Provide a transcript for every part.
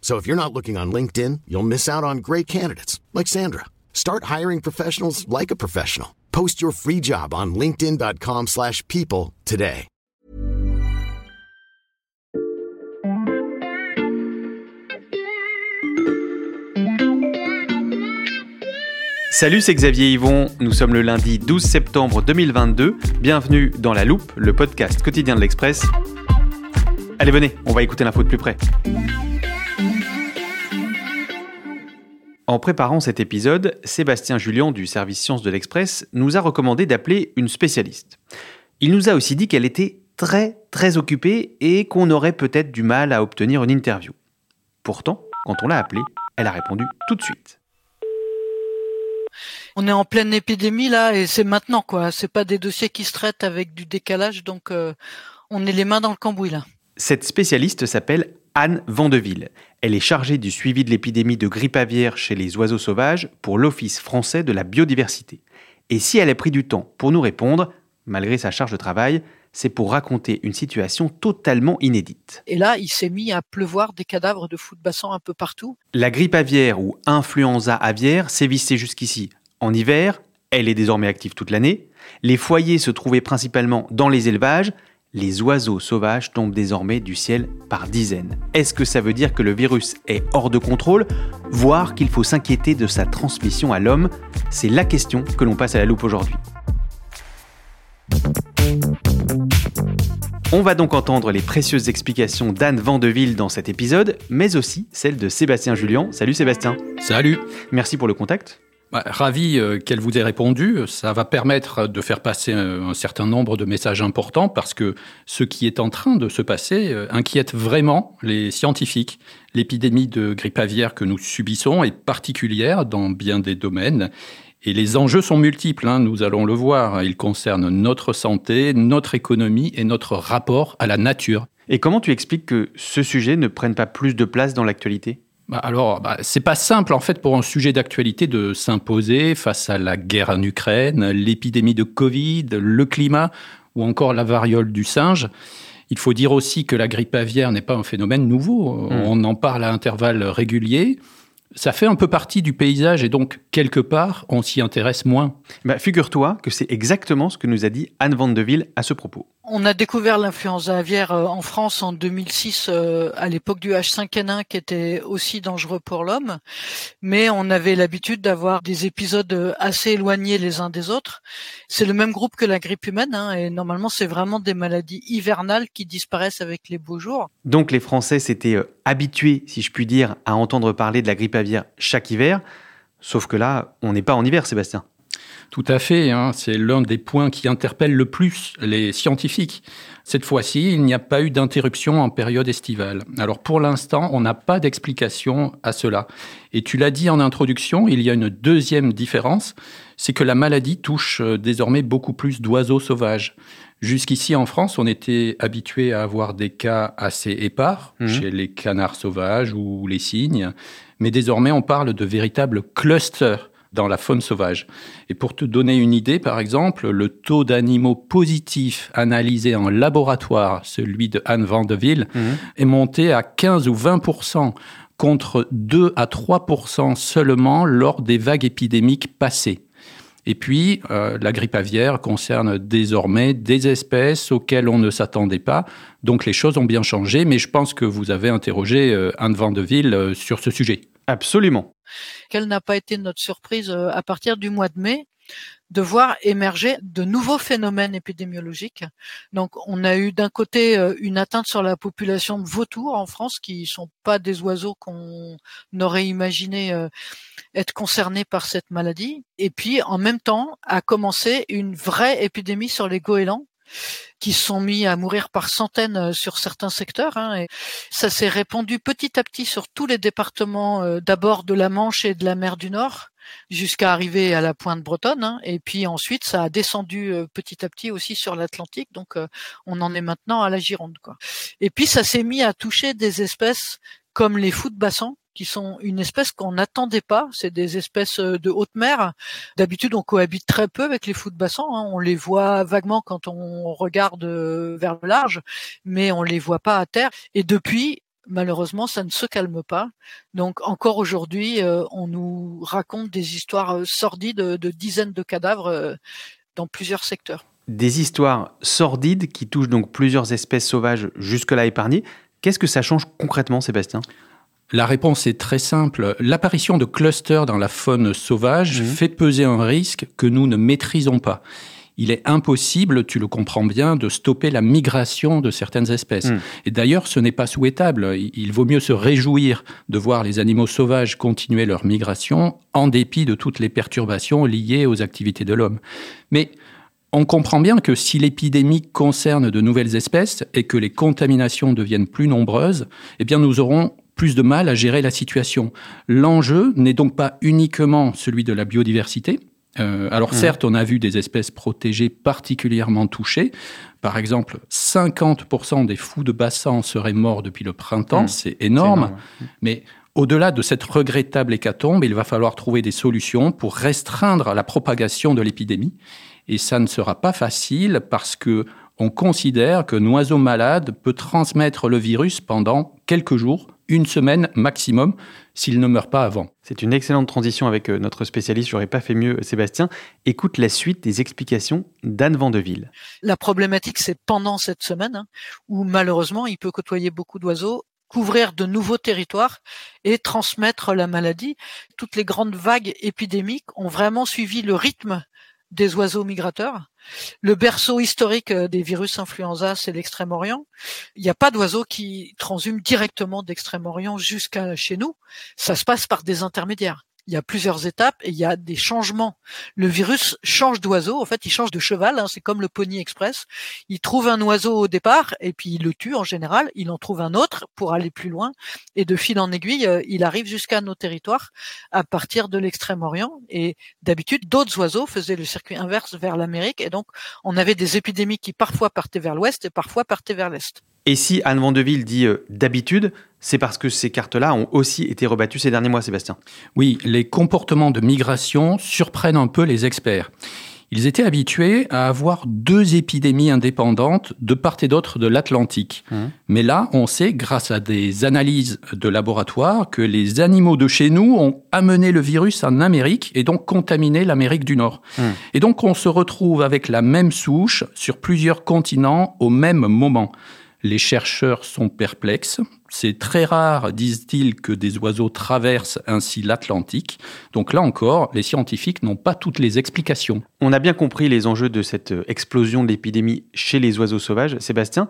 So if you're not looking on LinkedIn, you'll miss out on great candidates like Sandra. Start hiring professionals like a professional. Post your free job on linkedin.com/people today. Salut, c'est Xavier Yvon. Nous sommes le lundi 12 septembre 2022. Bienvenue dans La Loupe, le podcast quotidien de l'Express. Allez, venez, on va écouter l'info de plus près. En préparant cet épisode, Sébastien Julien du service Sciences de l'Express nous a recommandé d'appeler une spécialiste. Il nous a aussi dit qu'elle était très très occupée et qu'on aurait peut-être du mal à obtenir une interview. Pourtant, quand on l'a appelée, elle a répondu tout de suite. On est en pleine épidémie là et c'est maintenant quoi. C'est pas des dossiers qui se traitent avec du décalage donc euh, on est les mains dans le cambouis là. Cette spécialiste s'appelle Anne Vandeville. Elle est chargée du suivi de l'épidémie de grippe aviaire chez les oiseaux sauvages pour l'Office français de la biodiversité. Et si elle a pris du temps pour nous répondre, malgré sa charge de travail, c'est pour raconter une situation totalement inédite. Et là il s'est mis à pleuvoir des cadavres de fous de bassin un peu partout. La grippe aviaire ou influenza aviaire sévissait jusqu'ici en hiver, elle est désormais active toute l'année. Les foyers se trouvaient principalement dans les élevages. Les oiseaux sauvages tombent désormais du ciel par dizaines. Est-ce que ça veut dire que le virus est hors de contrôle, voire qu'il faut s'inquiéter de sa transmission à l'homme? C'est la question que l'on passe à la loupe aujourd'hui. On va donc entendre les précieuses explications d'Anne Vandeville dans cet épisode, mais aussi celles de Sébastien Julien. Salut Sébastien. Salut. Merci pour le contact. Bah, ravi euh, qu'elle vous ait répondu. Ça va permettre de faire passer euh, un certain nombre de messages importants parce que ce qui est en train de se passer euh, inquiète vraiment les scientifiques. L'épidémie de grippe aviaire que nous subissons est particulière dans bien des domaines. Et les enjeux sont multiples, hein, nous allons le voir. Ils concernent notre santé, notre économie et notre rapport à la nature. Et comment tu expliques que ce sujet ne prenne pas plus de place dans l'actualité? Bah alors, bah, c'est pas simple en fait pour un sujet d'actualité de s'imposer face à la guerre en Ukraine, l'épidémie de Covid, le climat ou encore la variole du singe. Il faut dire aussi que la grippe aviaire n'est pas un phénomène nouveau. Mm. On en parle à intervalles réguliers. Ça fait un peu partie du paysage et donc, quelque part, on s'y intéresse moins. bah, Figure-toi que c'est exactement ce que nous a dit Anne Vandeville à ce propos. On a découvert l'influenza aviaire euh, en France en 2006 euh, à l'époque du H5N1 qui était aussi dangereux pour l'homme, mais on avait l'habitude d'avoir des épisodes euh, assez éloignés les uns des autres. C'est le même groupe que la grippe humaine hein, et normalement c'est vraiment des maladies hivernales qui disparaissent avec les beaux jours. Donc les Français s'étaient habitués, si je puis dire, à entendre parler de la grippe aviaire chaque hiver, sauf que là, on n'est pas en hiver, Sébastien. Tout à fait, hein, c'est l'un des points qui interpelle le plus les scientifiques. Cette fois-ci, il n'y a pas eu d'interruption en période estivale. Alors pour l'instant, on n'a pas d'explication à cela. Et tu l'as dit en introduction, il y a une deuxième différence, c'est que la maladie touche euh, désormais beaucoup plus d'oiseaux sauvages. Jusqu'ici en France, on était habitué à avoir des cas assez épars Mhm. chez les canards sauvages ou les cygnes, mais désormais on parle de véritables clusters dans la faune sauvage. Et pour te donner une idée, par exemple, le taux d'animaux positifs analysés en laboratoire, celui de Anne Vandeville, est monté à 15 ou 20% contre 2 à 3% seulement lors des vagues épidémiques passées. Et puis, euh, la grippe aviaire concerne désormais des espèces auxquelles on ne s'attendait pas. Donc les choses ont bien changé, mais je pense que vous avez interrogé euh, Anne Vandeville euh, sur ce sujet. Absolument. Quelle n'a pas été notre surprise euh, à partir du mois de mai de voir émerger de nouveaux phénomènes épidémiologiques. Donc, on a eu d'un côté euh, une atteinte sur la population de vautours en France, qui sont pas des oiseaux qu'on aurait imaginé euh, être concernés par cette maladie. Et puis, en même temps, a commencé une vraie épidémie sur les goélands qui sont mis à mourir par centaines euh, sur certains secteurs. Hein, et ça s'est répandu petit à petit sur tous les départements, d'abord de la Manche et de la mer du Nord, jusqu'à arriver à la pointe bretonne. Hein, et puis ensuite, ça a descendu euh, petit à petit aussi sur l'Atlantique. Donc, euh, on en est maintenant à la Gironde. Quoi. Et puis, ça s'est mis à toucher des espèces comme les fous de bassin, qui sont une espèce qu'on n'attendait pas. C'est des espèces euh, de haute mer. D'habitude, on cohabite très peu avec les fous de bassin. Hein. On les voit vaguement quand on regarde vers le large, mais on les voit pas à terre. Et depuis, malheureusement, ça ne se calme pas. Donc encore aujourd'hui, euh, on nous raconte des histoires euh, sordides de, dizaines de cadavres euh, dans plusieurs secteurs. Des histoires sordides qui touchent donc plusieurs espèces sauvages jusque-là épargnées. Qu'est-ce que ça change concrètement, Sébastien? La réponse est très simple. L'apparition de clusters dans la faune sauvage mmh. fait peser un risque que nous ne maîtrisons pas il est impossible, tu le comprends bien, de stopper la migration de certaines espèces. Hmm. Et d'ailleurs, ce n'est pas souhaitable. Il vaut mieux se réjouir de voir les animaux sauvages continuer leur migration en dépit de toutes les perturbations liées aux activités de l'homme. Mais on comprend bien que si l'épidémie concerne de nouvelles espèces et que les contaminations deviennent plus nombreuses, eh bien nous aurons plus de mal à gérer la situation. L'enjeu n'est donc pas uniquement celui de la biodiversité, euh, alors mmh. certes, on a vu des espèces protégées particulièrement touchées. Par exemple, 50% des fous de bassin seraient morts depuis le printemps, mmh. c'est énorme. Mais au-delà de cette regrettable hécatombe, il va falloir trouver des solutions pour restreindre la propagation de l'épidémie. Et ça ne sera pas facile parce que on considère qu'un oiseau malade peut transmettre le virus pendant quelques jours, une semaine maximum, s'il ne meurt pas avant. C'est une excellente transition avec euh, notre spécialiste, j'aurais pas fait mieux Sébastien. Écoute la suite des explications d'Anne Vandeville. La problématique, c'est pendant cette semaine, hein, où malheureusement, il peut côtoyer beaucoup d'oiseaux couvrir de nouveaux territoires et transmettre la maladie. Toutes les grandes vagues épidémiques ont vraiment suivi le rythme des oiseaux migrateurs. Le berceau historique euh, des virus influenza, c'est l'Extrême-Orient. Il n'y a pas d'oiseaux qui transhument directement d'Extrême-Orient jusqu'à chez nous. Ça se passe par des intermédiaires il y a plusieurs étapes et il y a des changements. Le virus change d'oiseau, en fait, il change de cheval, hein, c'est comme le Pony Express. Il trouve un oiseau au départ et puis il le tue en général, il en trouve un autre pour aller plus loin et de fil en aiguille, euh, il arrive jusqu'à nos territoires à partir de l'extrême-orient et d'habitude, d'autres oiseaux faisaient le circuit inverse vers l'Amérique et donc on avait des épidémies qui parfois partaient vers l'ouest et parfois partaient vers l'est. Et si Anne Vandeville dit euh, d'habitude, c'est parce que ces cartes-là ont aussi été rebattues ces derniers mois, Sébastien. Oui, les comportements de migration surprennent un peu les experts. Ils étaient habitués à avoir deux épidémies indépendantes de part et d'autre de l'Atlantique. Mmh. Mais là, on sait, grâce à des analyses de laboratoire, que les animaux de chez nous ont amené le virus en Amérique et donc contaminé l'Amérique du Nord. Mmh. Et donc, on se retrouve avec la même souche sur plusieurs continents au même moment. Les chercheurs sont perplexes. C'est très rare, disent-ils, que des oiseaux traversent ainsi l'Atlantique. Donc là encore, les scientifiques n'ont pas toutes les explications. On a bien compris les enjeux de cette explosion de l'épidémie chez les oiseaux sauvages, Sébastien.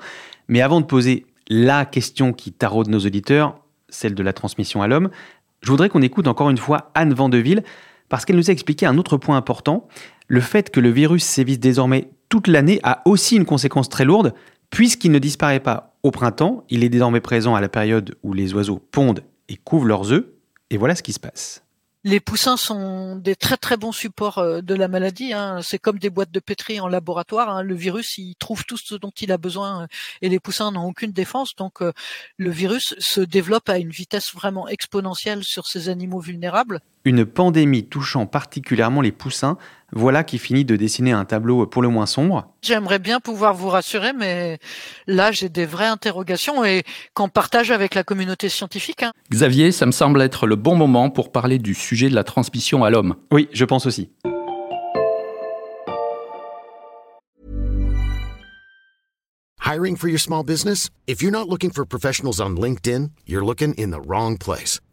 Mais avant de poser la question qui taraude nos auditeurs, celle de la transmission à l'homme, je voudrais qu'on écoute encore une fois Anne Vandeville, parce qu'elle nous a expliqué un autre point important. Le fait que le virus sévisse désormais toute l'année a aussi une conséquence très lourde, Puisqu'il ne disparaît pas au printemps, il est désormais présent à la période où les oiseaux pondent et couvrent leurs œufs, et voilà ce qui se passe. Les poussins sont des très très bons supports euh, de la maladie. Hein. C'est comme des boîtes de pétri en laboratoire. Hein. Le virus, il trouve tout ce dont il a besoin euh, et les poussins n'ont aucune défense. Donc euh, le virus se développe à une vitesse vraiment exponentielle sur ces animaux vulnérables. Une pandémie touchant particulièrement les poussins, voilà qui finit de dessiner un tableau pour le moins sombre. J'aimerais bien pouvoir vous rassurer, mais là j'ai des vraies interrogations et qu'on partage avec la communauté scientifique. Hein. Xavier, ça me semble être le bon moment pour parler du sujet de la transmission à l'homme. Oui, je pense aussi. Hiring for your small business? If you're not looking for professionals on LinkedIn, you're looking in the wrong place.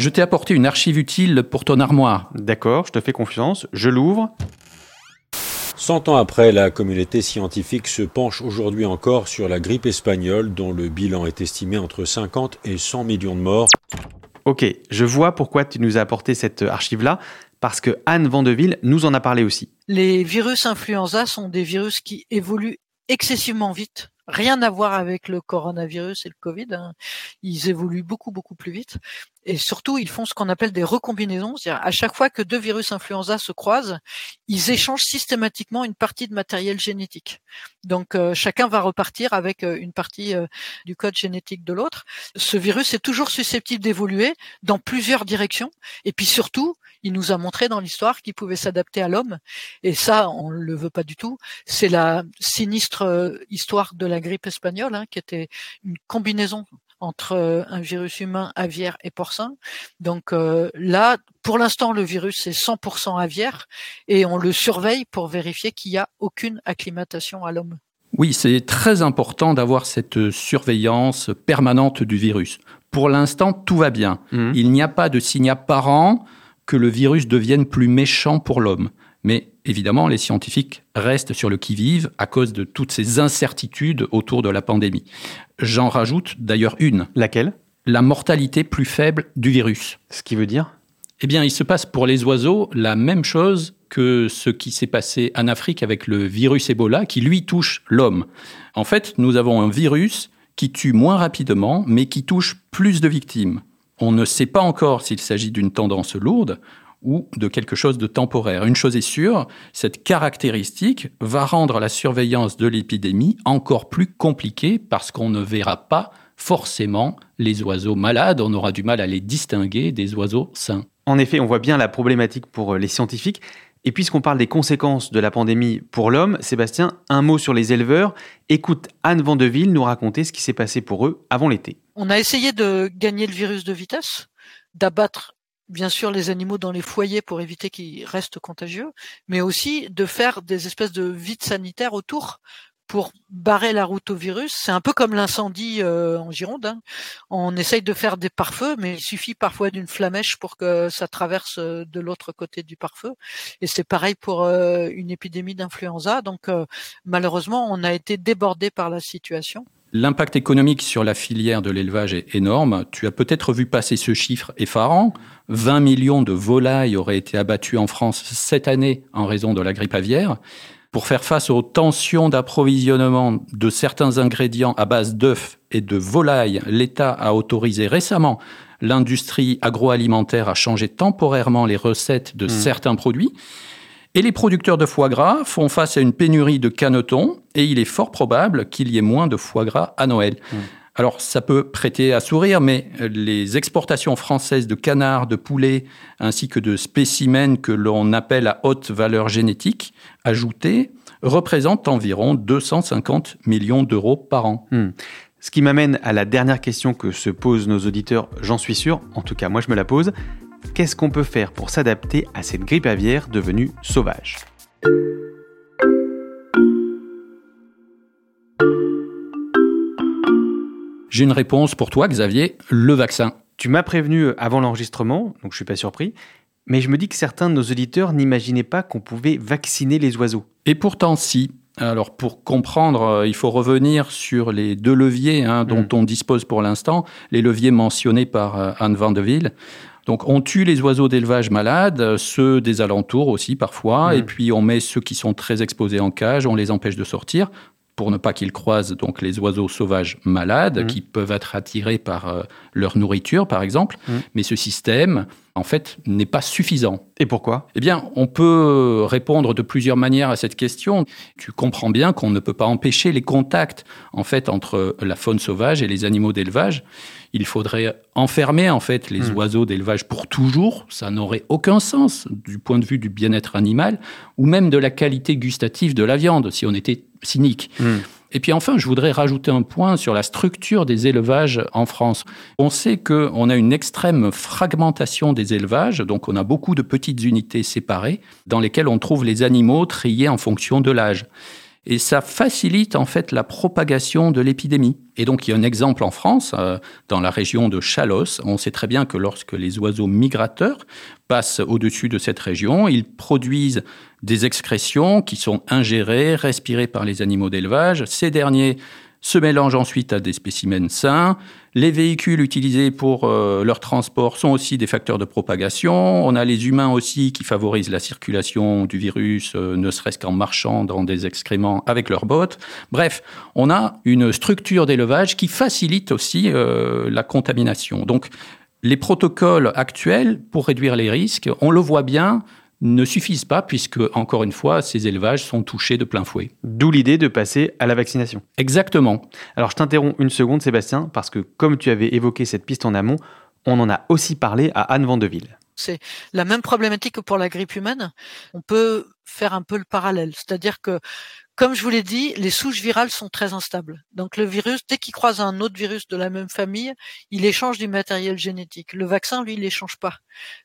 Je t'ai apporté une archive utile pour ton armoire. D'accord, je te fais confiance, je l'ouvre. Cent ans après, la communauté scientifique se penche aujourd'hui encore sur la grippe espagnole, dont le bilan est estimé entre 50 et 100 millions de morts. Ok, je vois pourquoi tu nous as apporté cette archive-là, parce que Anne Vandeville nous en a parlé aussi. Les virus influenza sont des virus qui évoluent excessivement vite. Rien à voir avec le coronavirus et le Covid. hein. Ils évoluent beaucoup beaucoup plus vite et surtout ils font ce qu'on appelle des recombinaisons. C'est-à-dire à chaque fois que deux virus influenza se croisent, ils échangent systématiquement une partie de matériel génétique. Donc euh, chacun va repartir avec euh, une partie euh, du code génétique de l'autre. Ce virus est toujours susceptible d'évoluer dans plusieurs directions et puis surtout il nous a montré dans l'histoire qu'il pouvait s'adapter à l'homme et ça on le veut pas du tout. C'est la sinistre euh, histoire de la grippe espagnole hein, qui était une combinaison entre euh, un virus humain, aviaire et porcin. Donc euh, là, pour l'instant, le virus est 100% aviaire et on le surveille pour vérifier qu'il n'y a aucune acclimatation à l'homme. Oui, c'est très important d'avoir cette surveillance permanente du virus. Pour l'instant, tout va bien. Mhm. Il n'y a pas de signe apparent que le virus devienne plus méchant pour l'homme. Mais évidemment, les scientifiques restent sur le qui-vive à cause de toutes ces incertitudes autour de la pandémie. J'en rajoute d'ailleurs une, Laquelle? La mortalité plus faible du virus. Ce qui veut dire? Eh bien, il se passe pour les oiseaux la même chose que ce qui s'est passé en Afrique avec le virus Ebola qui, lui, touche l'homme. En fait, nous avons un virus qui tue moins rapidement, mais qui touche plus de victimes. On ne sait pas encore s'il s'agit d'une tendance lourde ou de quelque chose de temporaire. Une chose est sûre, cette caractéristique va rendre la surveillance de l'épidémie encore plus compliquée parce qu'on ne verra pas forcément les oiseaux malades, on aura du mal à les distinguer des oiseaux sains. En effet, on voit bien la problématique pour euh, les scientifiques. Et puisqu'on parle des conséquences de la pandémie pour l'homme, Sébastien, un mot sur les éleveurs. Écoute Anne Vandeville nous raconter ce qui s'est passé pour eux avant l'été. On a essayé de gagner le virus de vitesse, d'abattre bien sûr les animaux dans les foyers pour éviter qu'ils restent contagieux, mais aussi de faire des espèces de vides sanitaires autour pour barrer la route au virus. C'est un peu comme l'incendie euh, en Gironde. hein. On essaye de faire des pare-feux, mais il suffit parfois d'une flamèche pour que ça traverse euh, de l'autre côté du pare-feu. Et c'est pareil pour euh, une épidémie d'influenza. Donc malheureusement, on a été débordé par la situation. L'impact économique sur la filière de l'élevage est énorme. Tu as peut-être vu passer ce chiffre effarant. 20 millions de volailles auraient été abattues en France cette année en raison de la grippe aviaire. Pour faire face aux tensions d'approvisionnement de certains ingrédients à base d'œufs et de volailles, l'État a autorisé récemment l'industrie agroalimentaire à changer temporairement les recettes de certains produits. Et les producteurs de foie gras font face à une pénurie de canetons et il est fort probable qu'il y ait moins de foie gras à Noël. Alors ça peut prêter à sourire, mais les exportations françaises de canards, de poulets, ainsi que de spécimens que l'on appelle à haute valeur génétique ajoutée, représentent environ 250 millions d'euros par an. Hmm. Ce qui m'amène à la dernière question que se posent nos auditeurs, j'en suis sûr, en tout cas moi je me la pose. Qu'est-ce qu'on peut faire pour s'adapter à cette grippe aviaire devenue sauvage? J'ai une réponse pour toi, Xavier, le vaccin. Tu m'as prévenu avant l'enregistrement, donc je suis pas surpris, mais je me dis que certains de nos auditeurs n'imaginaient pas qu'on pouvait vacciner les oiseaux. Et pourtant, si. Alors, pour comprendre, euh, il faut revenir sur les deux leviers hein, dont Mm. on dispose pour l'instant, les leviers mentionnés par euh, Anne Vandeville. Donc, on tue les oiseaux d'élevage malades, euh, ceux des alentours aussi parfois, Mm. et puis on met ceux qui sont très exposés en cage, on les empêche de sortir. Pour ne pas qu'ils croisent donc les oiseaux sauvages malades Mmh. qui peuvent être attirés par euh, leur nourriture, par exemple. Mmh. Mais ce système, en fait, n'est pas suffisant. Et pourquoi? Eh bien, on peut répondre de plusieurs manières à cette question. Tu comprends bien qu'on ne peut pas empêcher les contacts, en fait, entre la faune sauvage et les animaux d'élevage. Il faudrait enfermer, en fait, les Hmm. oiseaux d'élevage pour toujours. Ça n'aurait aucun sens du point de vue du bien-être animal ou même de la qualité gustative de la viande, si on était cynique. Hmm. Et puis enfin, je voudrais rajouter un point sur la structure des élevages en France. On sait qu'on a une extrême fragmentation des élevages, donc on a beaucoup de petites unités séparées dans lesquelles on trouve les animaux triés en fonction de l'âge. Et ça facilite en fait la propagation de l'épidémie. Et donc il y a un exemple en France, euh, dans la région de Chalosse. On sait très bien que lorsque les oiseaux migrateurs passent au-dessus de cette région, ils produisent des excrétions qui sont ingérées, respirées par les animaux d'élevage. Ces derniers se mélangent ensuite à des spécimens sains. Les véhicules utilisés pour euh, leur transport sont aussi des facteurs de propagation. On a les humains aussi qui favorisent la circulation du virus, euh, ne serait-ce qu'en marchant dans des excréments avec leurs bottes. Bref, on a une structure d'élevage qui facilite aussi euh, la contamination. Donc, les protocoles actuels pour réduire les risques, on le voit bien, ne suffisent pas puisque, encore une fois, ces élevages sont touchés de plein fouet. D'où l'idée de passer à la vaccination. Exactement. Alors je t'interromps une seconde Sébastien, parce que comme tu avais évoqué cette piste en amont, on en a aussi parlé à Anne Vandeville. C'est la même problématique que pour la grippe humaine. On peut faire un peu le parallèle. C'est-à-dire que, comme je vous l'ai dit, les souches virales sont très instables. Donc le virus, dès qu'il croise un autre virus de la même famille, il échange du matériel génétique. Le vaccin, lui, il échange pas.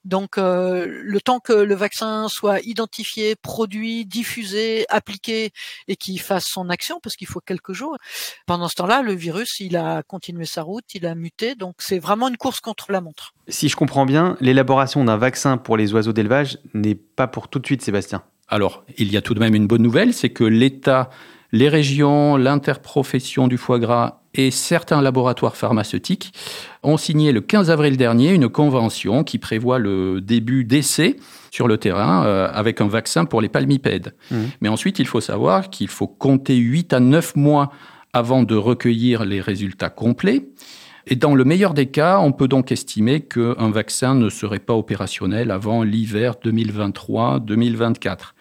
Donc euh, le temps que le vaccin soit identifié, produit, diffusé, appliqué et qu'il fasse son action, parce qu'il faut quelques jours, pendant ce temps-là, le virus, il a continué sa route, il a muté. Donc c'est vraiment une course contre la montre. Si je comprends bien, l'élaboration d'un vaccin pour les oiseaux d'élevage n'est pas pour tout de suite Sébastien. Alors, il y a tout de même une bonne nouvelle, c'est que l'État, les régions, l'interprofession du foie gras et certains laboratoires pharmaceutiques ont signé le 15 avril dernier une convention qui prévoit le début d'essais sur le terrain euh, avec un vaccin pour les palmipèdes. Mmh. Mais ensuite, il faut savoir qu'il faut compter 8 à 9 mois avant de recueillir les résultats complets. Et dans le meilleur des cas, on peut donc estimer qu'un vaccin ne serait pas opérationnel avant l'hiver 2023-2024.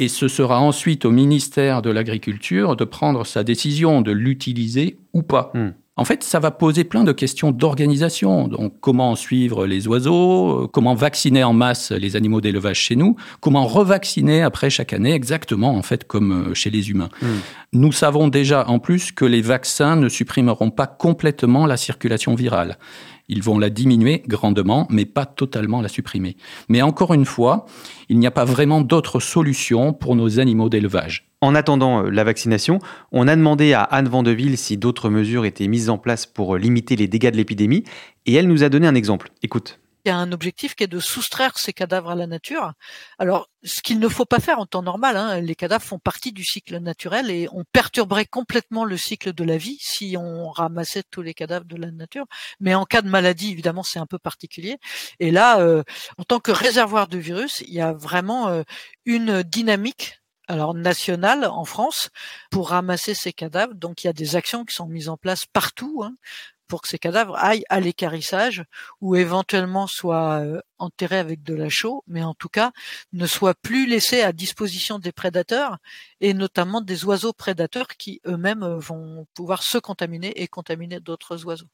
Et ce sera ensuite au ministère de l'Agriculture de prendre sa décision de l'utiliser ou pas. Hmm. En fait, ça va poser plein de questions d'organisation. Donc, comment suivre les oiseaux, euh, comment vacciner en masse les animaux d'élevage chez nous, comment revacciner après chaque année, exactement en fait comme euh, chez les humains. Hmm. Nous savons déjà en plus que les vaccins ne supprimeront pas complètement la circulation virale. Ils vont la diminuer grandement, mais pas totalement la supprimer. Mais encore une fois, il n'y a pas vraiment d'autre solution pour nos animaux d'élevage. En attendant euh, la vaccination, on a demandé à Anne Vandeville si d'autres mesures étaient mises en place pour euh, limiter les dégâts de l'épidémie, et elle nous a donné un exemple. Écoute. Il y a un objectif qui est de soustraire ces cadavres à la nature. Alors, ce qu'il ne faut pas faire en temps normal, hein, les cadavres font partie du cycle naturel et on perturberait complètement le cycle de la vie si on ramassait tous les cadavres de la nature. Mais en cas de maladie, évidemment, c'est un peu particulier. Et là, euh, en tant que réservoir de virus, il y a vraiment une dynamique alors nationale en France pour ramasser ces cadavres. Donc il y a des actions qui sont mises en place partout. Hein, pour que ces cadavres aillent à l'écarissage ou éventuellement soient euh, enterrés avec de la chaux, mais en tout cas ne soient plus laissés à disposition des prédateurs et notamment des oiseaux prédateurs qui eux-mêmes euh, vont pouvoir se contaminer et contaminer d'autres oiseaux.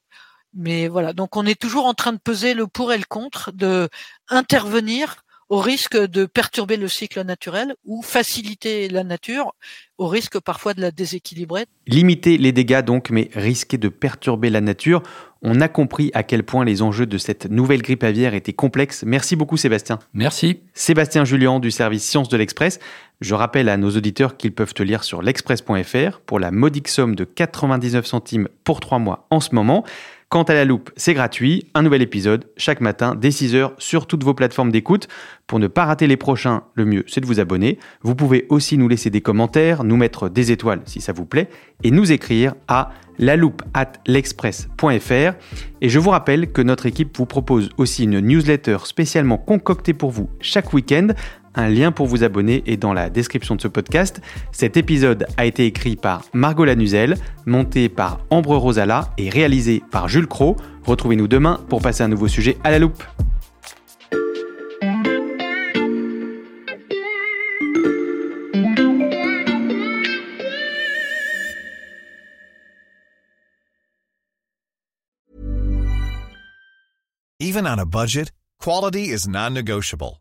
Mais voilà, donc on est toujours en train de peser le pour et le contre, de intervenir au risque de perturber le cycle naturel ou faciliter la nature au risque parfois de la déséquilibrer. Limiter les dégâts donc, mais risquer de perturber la nature. On a compris à quel point les enjeux de cette nouvelle grippe aviaire étaient complexes. Merci beaucoup Sébastien. Merci. Sébastien Julien du service Sciences de l'Express. Je rappelle à nos auditeurs qu'ils peuvent te lire sur l'express.fr pour la modique somme de 99 centimes pour 3 mois en ce moment. Quant à la loupe, c'est gratuit. Un nouvel épisode chaque matin dès 6h sur toutes vos plateformes d'écoute. Pour ne pas rater les prochains, le mieux c'est de vous abonner. Vous pouvez aussi nous laisser des commentaires, nous mettre des étoiles si ça vous plaît et nous écrire à la loupe at l'express.fr. Et je vous rappelle que notre équipe vous propose aussi une newsletter spécialement concoctée pour vous chaque week-end Un lien pour vous abonner est dans la description de ce podcast. Cet épisode a été écrit par Margot Lanuzel, monté par Ambre Rosala et réalisé par Jules Cro. Retrouvez-nous demain pour passer un nouveau sujet à la loupe. Even on a budget, quality is non-negotiable.